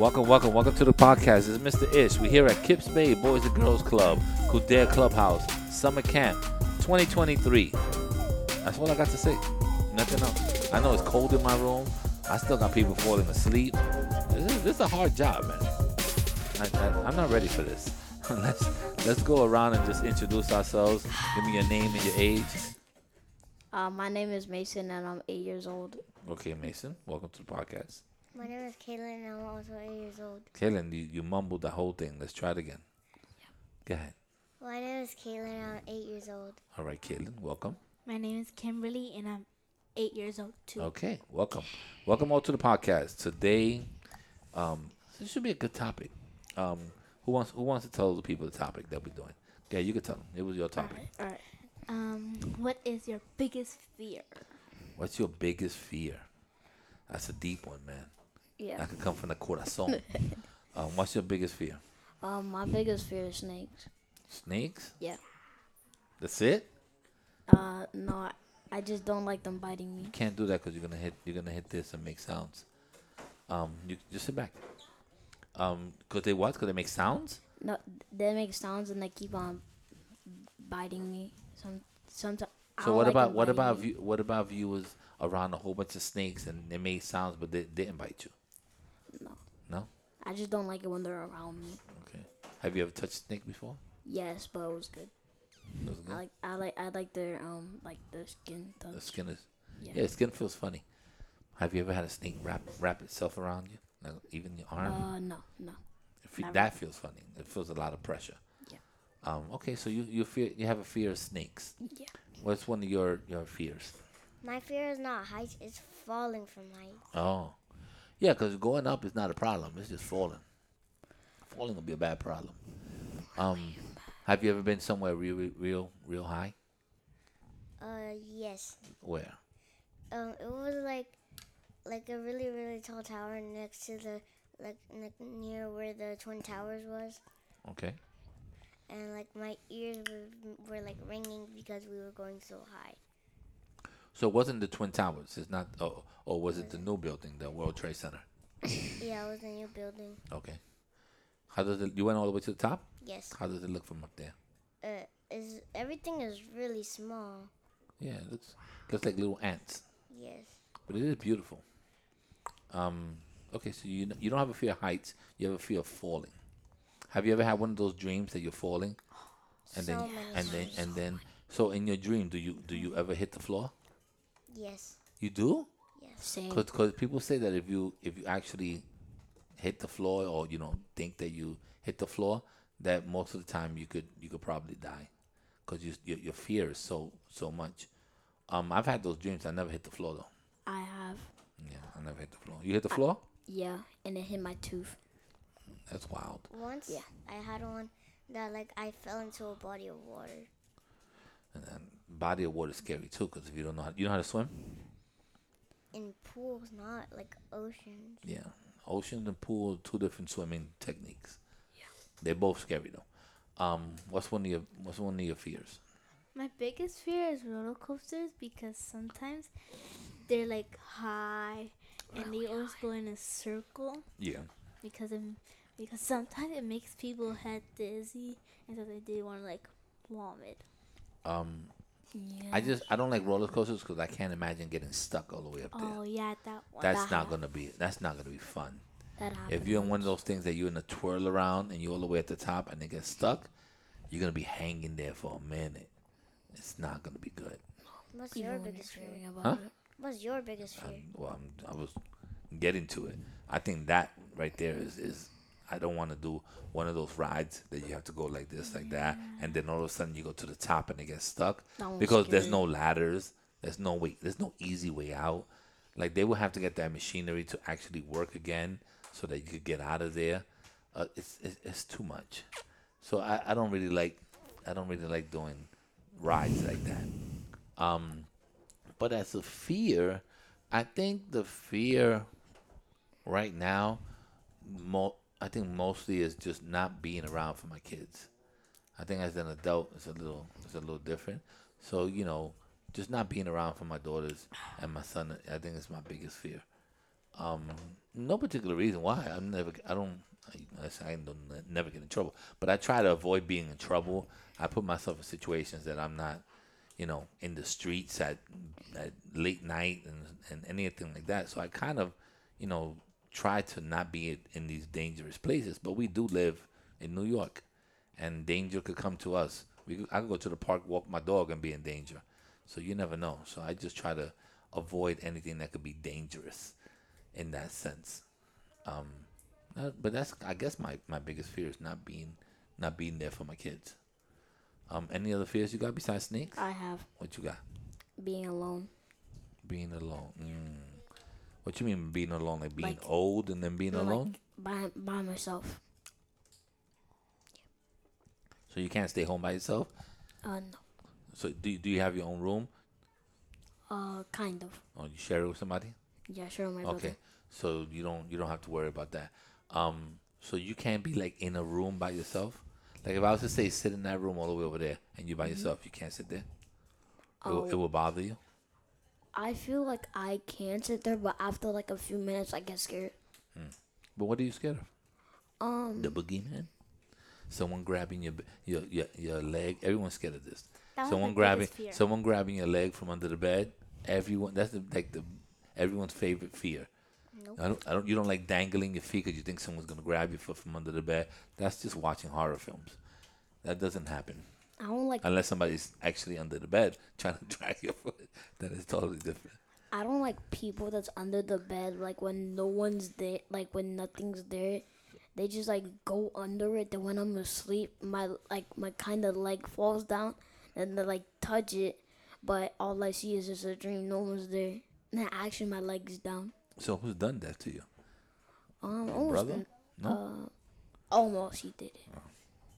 Welcome, welcome, welcome to the podcast. It's Mr. Ish. We're here at Kips Bay Boys and Girls Club, Kildare Clubhouse, Summer Camp 2023. That's all I got to say. Nothing else. I know it's cold in my room. I still got people falling asleep. This is, this is a hard job, man. I, I, I'm not ready for this. let's let's go around and just introduce ourselves. Give me your name and your age. Uh, my name is Mason, and I'm eight years old. Okay, Mason. Welcome to the podcast. My name is Caitlin, and I'm also eight years old. Kaylin, you, you mumbled the whole thing. Let's try it again. Yeah. Go ahead. My name is Caitlin, and I'm eight years old. All right, Kaylin, welcome. My name is Kimberly, and I'm eight years old too. Okay, welcome. Welcome all to the podcast. Today, um, this should be a good topic. Um, who wants who wants to tell the people the topic that we're doing? Yeah, you can tell them. It was your topic. All right. Um, what is your biggest fear? What's your biggest fear? That's a deep one, man. Yeah. That could come from the corazon. um, what's your biggest fear? Um, my biggest fear is snakes. Snakes? Yeah. That's it? Uh, no, I- just don't like them biting me. You can't do that because you're gonna hit you're gonna hit this and make sounds. Um, you just sit back. Um, cause they what? Cause they make sounds. No, they make sounds and they keep on biting me. Some, sometimes. So what about what about view, what about viewers around a whole bunch of snakes and they made sounds but they didn't bite you? No. No. I just don't like it when they're around me. Okay. Have you ever touched a snake before? Yes, but it was good. It was good? I like, I like, I like their um, like their skin touch. The skin is. Yeah. Yeah, skin feels funny. Have you ever had a snake wrap wrap itself around you, like even your arm? Uh, no, no. If you- that feels funny. It feels a lot of pressure. Yeah. Um. Okay, so you you fear you have a fear of snakes. Yeah. What's one of your your fears? My fear is not heights; it's falling from heights. Oh, yeah, because going up is not a problem. It's just falling. Falling will be a bad problem. Um, have you ever been somewhere real, real, real high? Uh, yes. Where? Um, it was like, like a really, really tall tower next to the, like, like near where the twin towers was, Okay. and like my ears were, were like ringing because we were going so high. So it wasn't the Twin Towers. It's not. Oh, or was it the new building, the World Trade Center? Yeah, it was a new building. Okay. How does it? You went all the way to the top. Yes. How does it look from up there? Uh, is everything is really small. Yeah, it looks looks like little ants, Yes. but it is beautiful. Um. Okay, so you you don't have a fear of heights. You have a fear of falling. Have you ever had one of those dreams that you're falling, and So then many and then times. and then so in your dream, do you do you ever hit the floor? Yes. You do? Yes. Same. Because people say that if you if you actually hit the floor or you know think that you hit the floor, that most of the time you could you could probably die, because you, your your fear is so so much. Um, I've had those dreams. I never hit the floor though. I have. Yeah, I never hit the floor. You hit the floor? Yeah, and it hit my tooth. That's wild. Once Yeah. I had one that like I fell into a body of water. And then body of water is scary too, because if you don't know how, you know how to swim. In pools, not like oceans. Yeah, oceans and pool, two different swimming techniques. Yeah, they're both scary though. Um, what's one of your what's one of your fears? My biggest fear is roller coasters because sometimes they're like high and they always go in a circle Yeah. because it, because sometimes it makes people head dizzy and so they do want to like vomit. Um, Yeah. I just I don't like roller coasters because I can't imagine getting stuck all the way up there. Oh yeah, that one. that's that not ha- gonna be that's not gonna be fun. that happened. If you're in one of those things that you're in a twirl around and you're all the way at the top and they get stuck, you're gonna be hanging there for a minute. It's not gonna be good. What's Even your biggest fear? about Huh? it. What's your biggest fear? I'm, well, I'm, I was getting to it. I think that right there is is I don't want to do one of those rides that you have to go like this, like that, and then all of a sudden you go to the top and it gets stuck because there's scary. no ladders. There's no way. There's no easy way out. Like they would have to get that machinery to actually work again so that you could get out of there. Uh, it's, it's it's too much. So I, I don't really like I don't really like doing rides like that. Um, but as a fear, I think the fear right now, mo- I think mostly is just not being around for my kids. I think as an adult, it's a little it's a little different. So you know, just not being around for my daughters and my son. I think is my biggest fear. Um, no particular reason why. I'm never. I don't. I, I don't never get in trouble, but I try to avoid being in trouble. I put myself in situations that I'm not, you know, in the streets at at late night and and anything like that. So I kind of, you know, try to not be in, these dangerous places. But we do live in New York, and danger could come to us. We I could go to the park, walk my dog, and be in danger. So you never know. So I just try to avoid anything that could be dangerous in that sense. Um, uh, but that's I guess my, my biggest fear is not being not being there for my kids. Um, any other fears you got besides snakes? I have What you got? being alone. Being alone. Mm. What you mean being alone? Like being Like- old and then being Like, alone? by by myself. So you can't stay home by yourself. Uh, no. So do you, do you have your own room Uh, kind of. or you share it with somebody? Yeah, sure, my Okay. brother. So you don't you don't have to worry about that. Um, so you can't be like in a room by yourself. Like if I was to say sit in that room all the way over there and you by yourself, you can't sit there. It, will, it Oh. will bother you. I feel like I can sit there, but after like a few minutes, I get scared. But what are you scared of? Um, The boogeyman? Someone grabbing your your your, your leg. Everyone's scared of this. That was someone my grabbing fear. someone grabbing your leg from under the bed. Everyone that's the, like the everyone's favorite fear. Nope. I don't, I don't you don't like dangling your feet because you think someone's gonna grab your foot from under the bed. That's just watching horror films. That doesn't happen I don't like unless somebody's actually under the bed trying to drag your foot. That is totally different. I don't like people that's under the bed. Like when no one's there, like when nothing's there, they just like go under it. Then when I'm asleep, my like my kind of leg falls down, and they like touch it, but all I see is just a dream. No one's there. And then actually my leg's down. So who's done that to you? Um, Your almost. brother? No. Uh, almost he did it.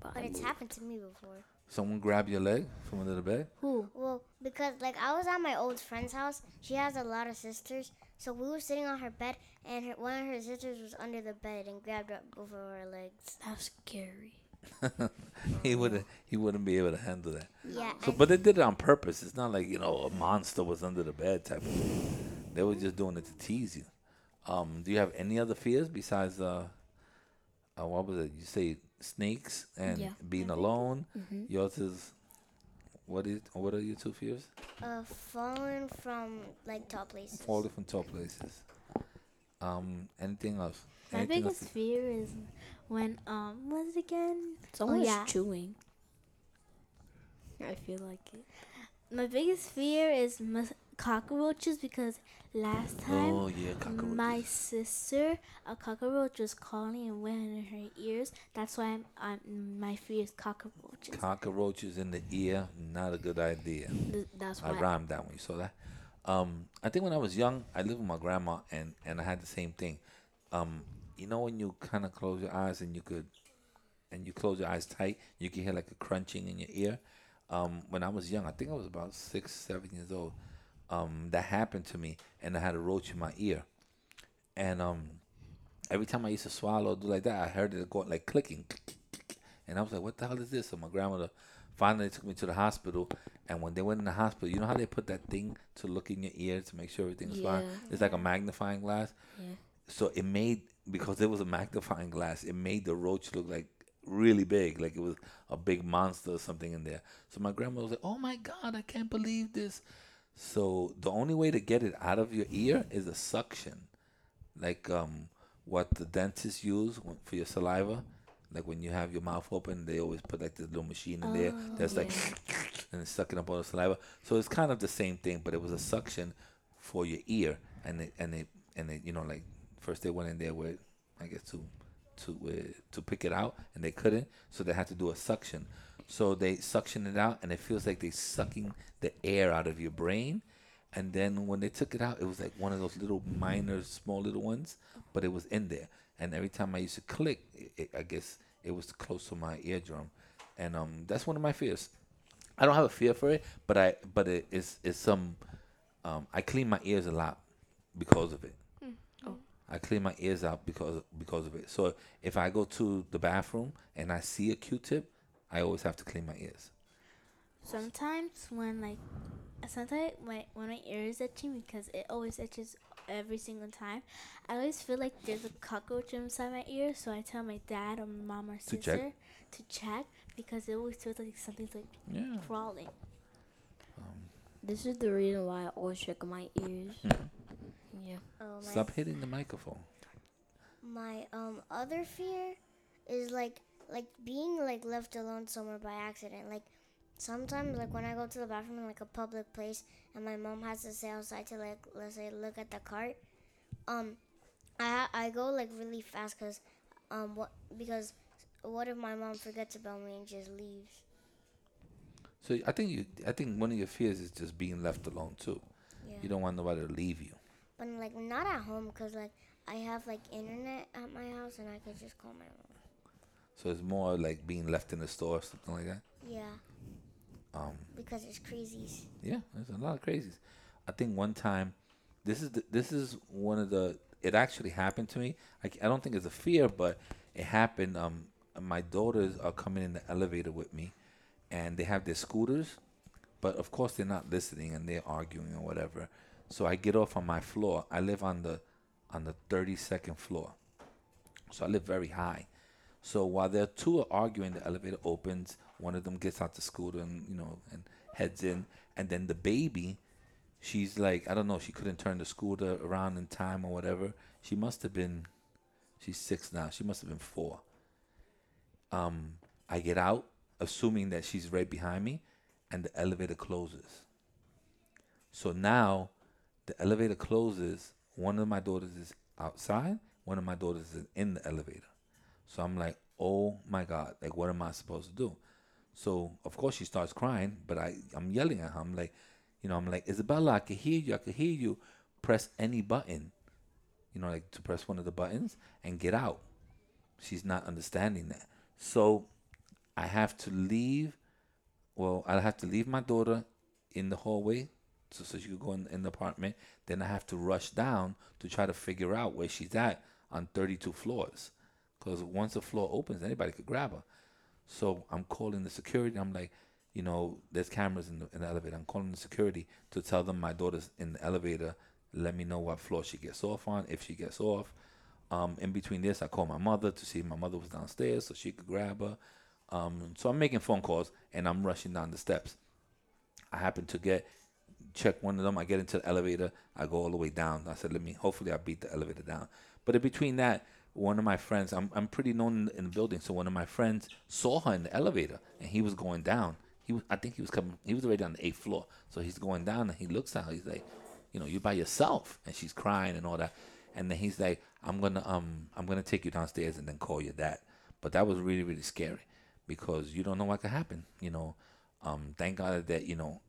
But, But it's happened to me before. Someone grab your leg from under the bed? Who? Well, because like I was at my old friend's house. She has a lot of sisters, so we were sitting on her bed, and her, one of her sisters was under the bed and grabbed up both of our legs. That's scary. he wouldn't he wouldn't be able to handle that. Yeah. So, but they did it on purpose. It's not like you know a monster was under the bed type of thing. They were just doing it to tease you. Um, do you have any other fears besides uh, uh what was it? You say snakes and Yeah. being alone. hmm Yours is what is what are your two fears? uh, falling from like tall places. Falling from tall places. Um, anything else? My Anything biggest else? fear is when um what is it again? Someone's yeah. chewing. I feel like it. My biggest fear is mus- cockroaches because last time Oh yeah, my sister a cockroach was calling and went in her ears. That's why I'm, I'm my fear is cockroaches. Cockroaches in the ear, not a good idea. Th- That's I rhymed that one. You saw that? Um, I think when I was young, I lived with my grandma, and and I had the same thing. Um, you know when you kind of close your eyes and you could, and you close your eyes tight, you can hear like a crunching in your ear. Um, when I was young, I think I was about six, seven years old. Um, that happened to me, and I had a roach in my ear, and um, every time I used to swallow, or do like that, I heard it go like clicking, and I was like, "What the hell is this?" So my grandmother finally took me to the hospital, and when they went in the hospital, you know how they put that thing to look in your ear to make sure everything's fine. Yeah. It's like a magnifying glass. Yeah. So it made because it was a magnifying glass, it made the roach look like really big, like it was a big monster or something in there. So my grandma was like, "Oh my God, I can't believe this." So the only way to get it out of your ear is a suction, like um, what the dentists use for your saliva. Like when you have your mouth open, they always put like this little machine in there that's like and it's sucking up all the saliva. So it's kind of the same thing, but it was a suction for your ear, and it and it and it you know like first they went in there with I guess to to uh, to pick it out, and they couldn't, so they had to do a suction. So they suction it out, and it feels like they're sucking the air out of your brain. And then when they took it out, it was like one of those little minor, small little ones, but it was in there. And every time I used to click, it, it, I guess it was close to my eardrum, and um, that's one of my fears. I don't have a fear for it, but I but it is is some. Um, I clean my ears a lot because of it. Oh. I clean my ears out because because of it. So if I go to the bathroom and I see a Q-tip, I always have to clean my ears. Sometimes when like sometimes my when my ear is itching because it always itches every single time. I always feel like there's a cockroach inside my ear, so I tell my dad or my mom or To check? sister to check because it always feels like something's like Yeah. crawling. This is the reason why I always check my ears. yeah. Oh, Stop hitting the microphone. My um other fear is like like being like left alone somewhere by accident. Like sometimes like when I go to the bathroom in like a public place and my mom has to stay outside to like let's say look at the cart. Um, I I go like really fast because um what because what if my mom forgets about me and just leaves? So I think you, I think one of your fears is just being left alone too. Yeah. You don't want nobody to leave you. But like not at home because like I have like internet at my house and I could just call my mom. So it's more like being left in the store or something like that. Yeah, Um, because it's crazies. yeah, there's a lot of crazies. I think one time, this is the, this is one of the. It actually happened to me. I, I don't think it's a fear, but it happened. Um, my daughters are coming in the elevator with me, and they have their scooters, but of course they're not listening and they're arguing or whatever. So I get off on my floor. I live on the on the 32nd floor, so I live very high. So while the two are arguing, the elevator opens. One of them gets out the scooter and you know and heads in, and then the baby, she's like I don't know. She couldn't turn the scooter around in time or whatever. She must have been, she's six now. She must have been four. Um, I get out, assuming that she's right behind me, and the elevator closes. So now, the elevator closes. One of my daughters is outside. One of my daughters is in the elevator. So I'm like, oh my God, like what am I supposed to do? So of course she starts crying, but I, I'm yelling at her. I'm like, you know, I'm like, Isabella, I can hear you, I can hear you. Press any button. You know, like to press one of the buttons and get out. She's not understanding that. So I have to leave well, I'll have to leave my daughter in the hallway so, so she could go in, in the apartment. Then I have to rush down to try to figure out where she's at on 32 floors. Because once the floor opens, anybody could grab her. So I'm calling the security. I'm like, you know, there's cameras in the, in the elevator. I'm calling the security to tell them my daughter's in the elevator. Let me know what floor she gets off on, if she gets off. Um, in between this, I call my mother to see if my mother was downstairs so she could grab her. Um, so I'm making phone calls and I'm rushing down the steps. I happen to get check one of them. I get into the elevator. I go all the way down. I said, let me. Hopefully, I beat the elevator down. But in between that, one of my friends, I'm I'm pretty known in the building, so one of my friends saw her in the elevator and he was going down. He was, I think he was coming. He was already on the eighth floor, so he's going down and he looks at her. He's like, you know, you're by yourself, and she's crying and all that. And then he's like, I'm gonna um I'm gonna take you downstairs and then call your dad. But that was really really scary because you don't know what could happen. You know, um, thank God that you know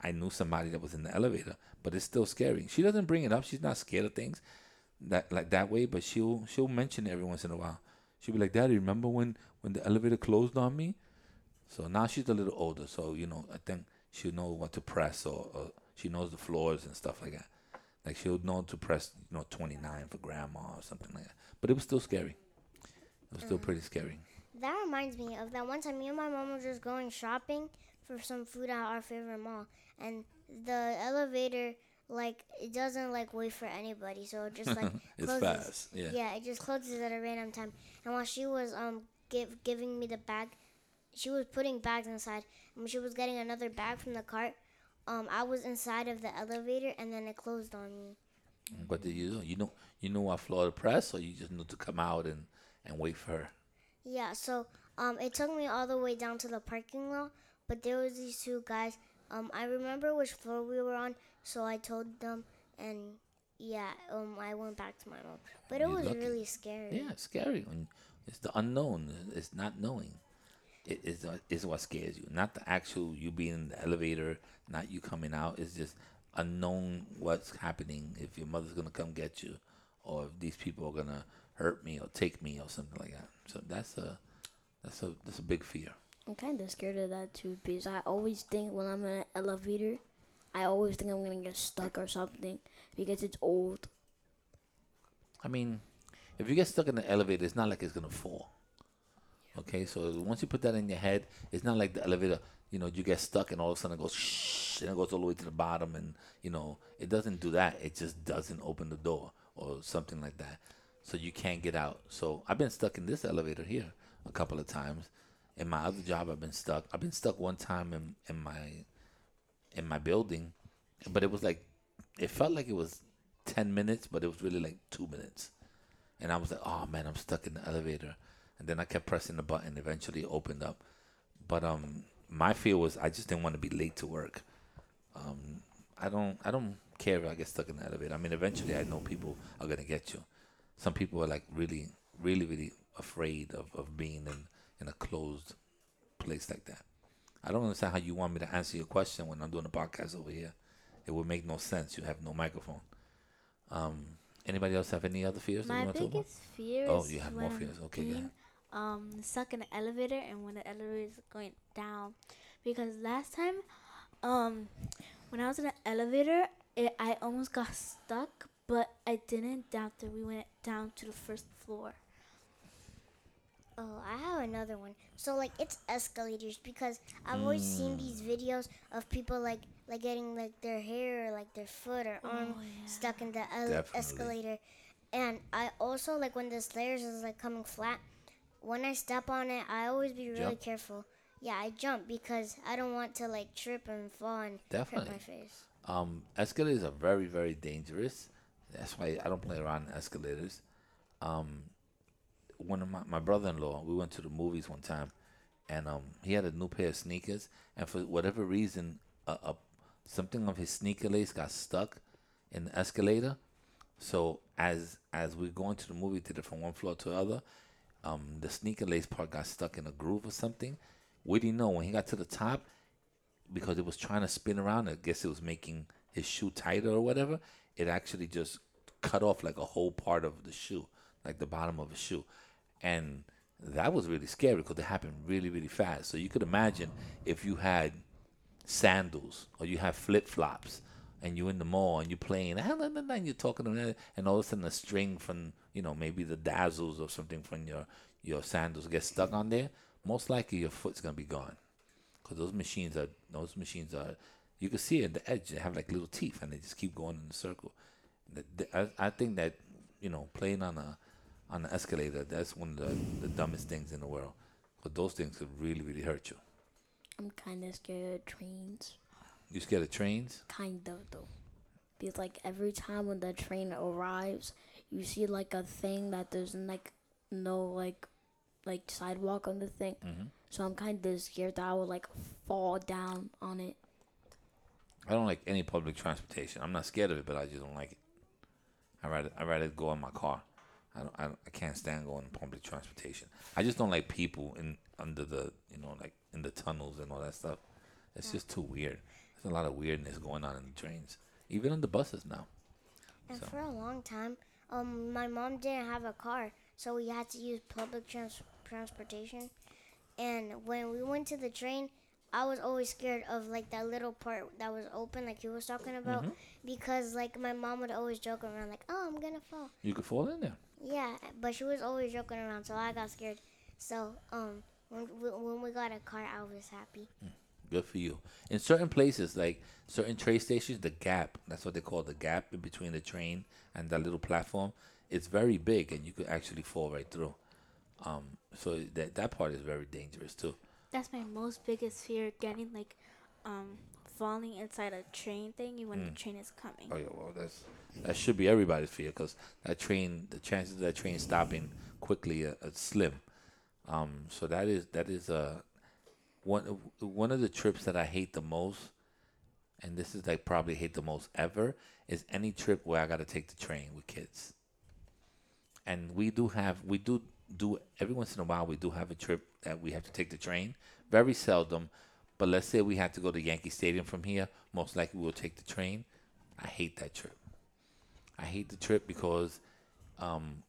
I knew somebody that was in the elevator, but it's still scary. She doesn't bring it up. She's not scared of things that like that way, but she'll she'll mention it every once in a while. She'll be like, "Daddy, remember when when the elevator closed on me?" So now she's a little older, so you know I think she'll know what to press, or, or she knows the floors and stuff like that. Like she'll know to press, you know, twenty nine for grandma or something like that. But it was still scary. It was still mm. pretty scary. That reminds me of that one time me and my mom were just going shopping for some food at our favorite mall, and the elevator like it doesn't like wait for anybody, so it just like It's closes. fast, yeah. yeah, it just closes at a random time. And while she was um give, giving me the bag, she was putting bags inside. And when she was getting another bag from the cart, um I was inside of the elevator, and then it closed on me. What did you do? You know, you know what floor to press, or you just knew to come out and and wait for her. Yeah, so um, it took me all the way down to the parking lot, but there was these two guys. Um, I remember which floor we were on, so I told them, and yeah, um, I went back to my mom. But it You're was lucky. really scary. Yeah, it's scary when it's the unknown. It's not knowing. It is uh, is what scares you, not the actual you being in the elevator, not you coming out. It's just unknown what's happening. If your mother's gonna come get you, or if these people are gonna hurt me or take me or something like that. So that's a that's a that's a big fear. I'm kind of scared of that too because I always think when I'm in an elevator, I always think I'm gonna get stuck or something because it's old. I mean, if you get stuck in the elevator, it's not like it's gonna fall. Okay, so once you put that in your head, it's not like the elevator. You know, you get stuck and all of a sudden it goes shh. and it goes all the way to the bottom, and you know it doesn't do that. It just doesn't open the door or something like that, so you can't get out. So I've been stuck in this elevator here a couple of times. In my other job, I've been stuck. I've been stuck one time in in my in my building, but it was like it felt like it was ten minutes, but it was really like two minutes. And I was like, oh man, I'm stuck in the elevator. And then I kept pressing the button. Eventually, it opened up. But um, my fear was I just didn't want to be late to work. Um, I don't I don't care if I get stuck in the elevator. I mean, eventually, I know people are gonna get you. Some people are like really, really, really afraid of, of being in in a closed place like that. I don't understand how you want me to answer your question when I'm doing a podcast over here. It would make no sense. You have no microphone. Um, anybody else have any other fears that you My want to biggest fear Oh, you have more fears. Okay, being, um stuck in the elevator and when the elevator is going down because last time um when I was in the elevator it, I almost got stuck but I didn't there we went down to the first floor Oh, I have another one. So like it's escalators because I've always seen these videos of people like like getting like their hair or like their foot or arm stuck in the ele- Definitely. escalator. And I also like when the stairs is like coming flat, when I step on it, I always be really Jump? careful. Yeah, I jump because I don't want to like trip and fall and Definitely. hurt my face. Um, escalators are very, very dangerous. That's why I don't play around in escalators. Um, one of my, my brother-in-law, we went to the movies one time, and um, he had a new pair of sneakers, and for whatever reason, a, a something of his sneaker lace got stuck in the escalator. So as as we're going to the movie theater from one floor to the other, um, the sneaker lace part got stuck in a groove or something. We didn't know when he got to the top, because it was trying to spin around. I guess it was making his shoe tighter or whatever. It actually just cut off like a whole part of the shoe, like the bottom of the shoe, and that was really scary because it happened really really fast. So you could imagine if you had sandals or you have flip flops and you're in the mall and you're playing ah, and you're talking and all of a sudden a string from you know maybe the dazzles or something from your your sandals gets stuck on there most likely your foot's gonna be gone because those machines are those machines are you can see at the edge they have like little teeth and they just keep going in a circle I, I think that you know playing on a on an escalator that's one of the, the dumbest things in the world because those things could really really hurt you I'm kind of scared of trains. you scared of trains Kind of though, because like every time when the train arrives, you see like a thing that there's like no like like sidewalk on the thing. Mhm. So I'm kind of scared that I would like fall down on it. I don't like any public transportation. I'm not scared of it, but I just don't like it. I rather I rather go in my car. I don't, I, don't, I can't stand going in public transportation. I just don't like people in under the you know like in the tunnels and all that stuff. It's just too weird. There's a lot of weirdness going on in the trains, even on the buses now. And So- for a long time, um, my mom didn't have a car, so we had to use public trans- transportation. And when we went to the train, I was always scared of like that little part that was open, like you was talking about, Mm-hmm. because like my mom would always joke around, like, "Oh, I'm gonna fall." You could fall in there. Yeah, but she was always joking around, so I got scared. So um, when we, when we got a car, I was happy. Good for you. In certain places, like certain train stations, the gap, that's what they call the gap in between the train and that little platform, it's very big and you could actually fall right through. Um, so that that part is very dangerous too. that's my most biggest fear getting like um falling inside a train thing when the train is coming Oh yeah, well that's that should be everybody's fear because that train, the chances of that train stopping quickly are, are slim. Um, so that is that is uh, one one of the trips that I hate the most, and this is like probably hate the most ever is any trip where I got to take the train with kids. And we do have we do do every once in a while we do have a trip that we have to take the train. Very seldom, but let's say we had to go to Yankee Stadium from here. Most likely we'll take the train. I hate that trip. I hate the trip because um,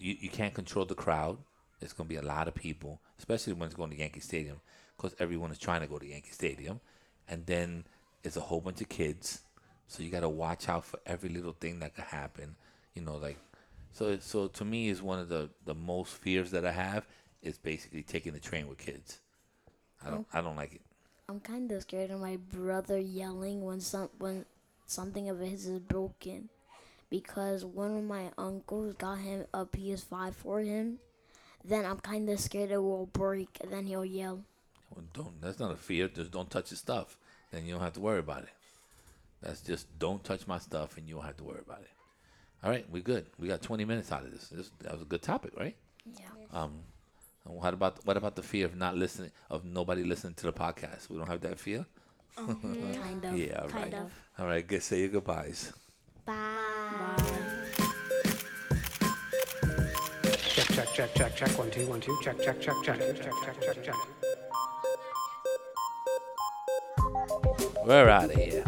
you, you can't control the crowd. It's going to be a lot of people, especially when it's going to Yankee Stadium, because everyone is trying to go to Yankee Stadium. And then it's a whole bunch of kids. So you got to watch out for every little thing that could happen. You know, like, so, so to me, is one of the, the most fears that I have is basically taking the train with kids. I don't, I don't like it. I'm kind of scared of my brother yelling when some when something of his is broken, because one of my uncles got him a PS5 for him. Then I'm kind of scared it will break, and then he'll yell. Well, don't. That's not a fear. Just don't touch his stuff. Then you don't have to worry about it. That's just don't touch my stuff, and you don't have to worry about it. All right, we're good. We got 20 minutes out of this. this that was a good topic, right? Yeah. Um, and what about what about the fear of not listening, of nobody listening to the podcast? We don't have that fear. Mm-hmm. Kind of. Yeah, all kind right. of. All right, good. Say your goodbyes. Bye. Check, check, check, check, check. One, two, one, two. Check, check, check, check. Check, check, check, check. We're out of here.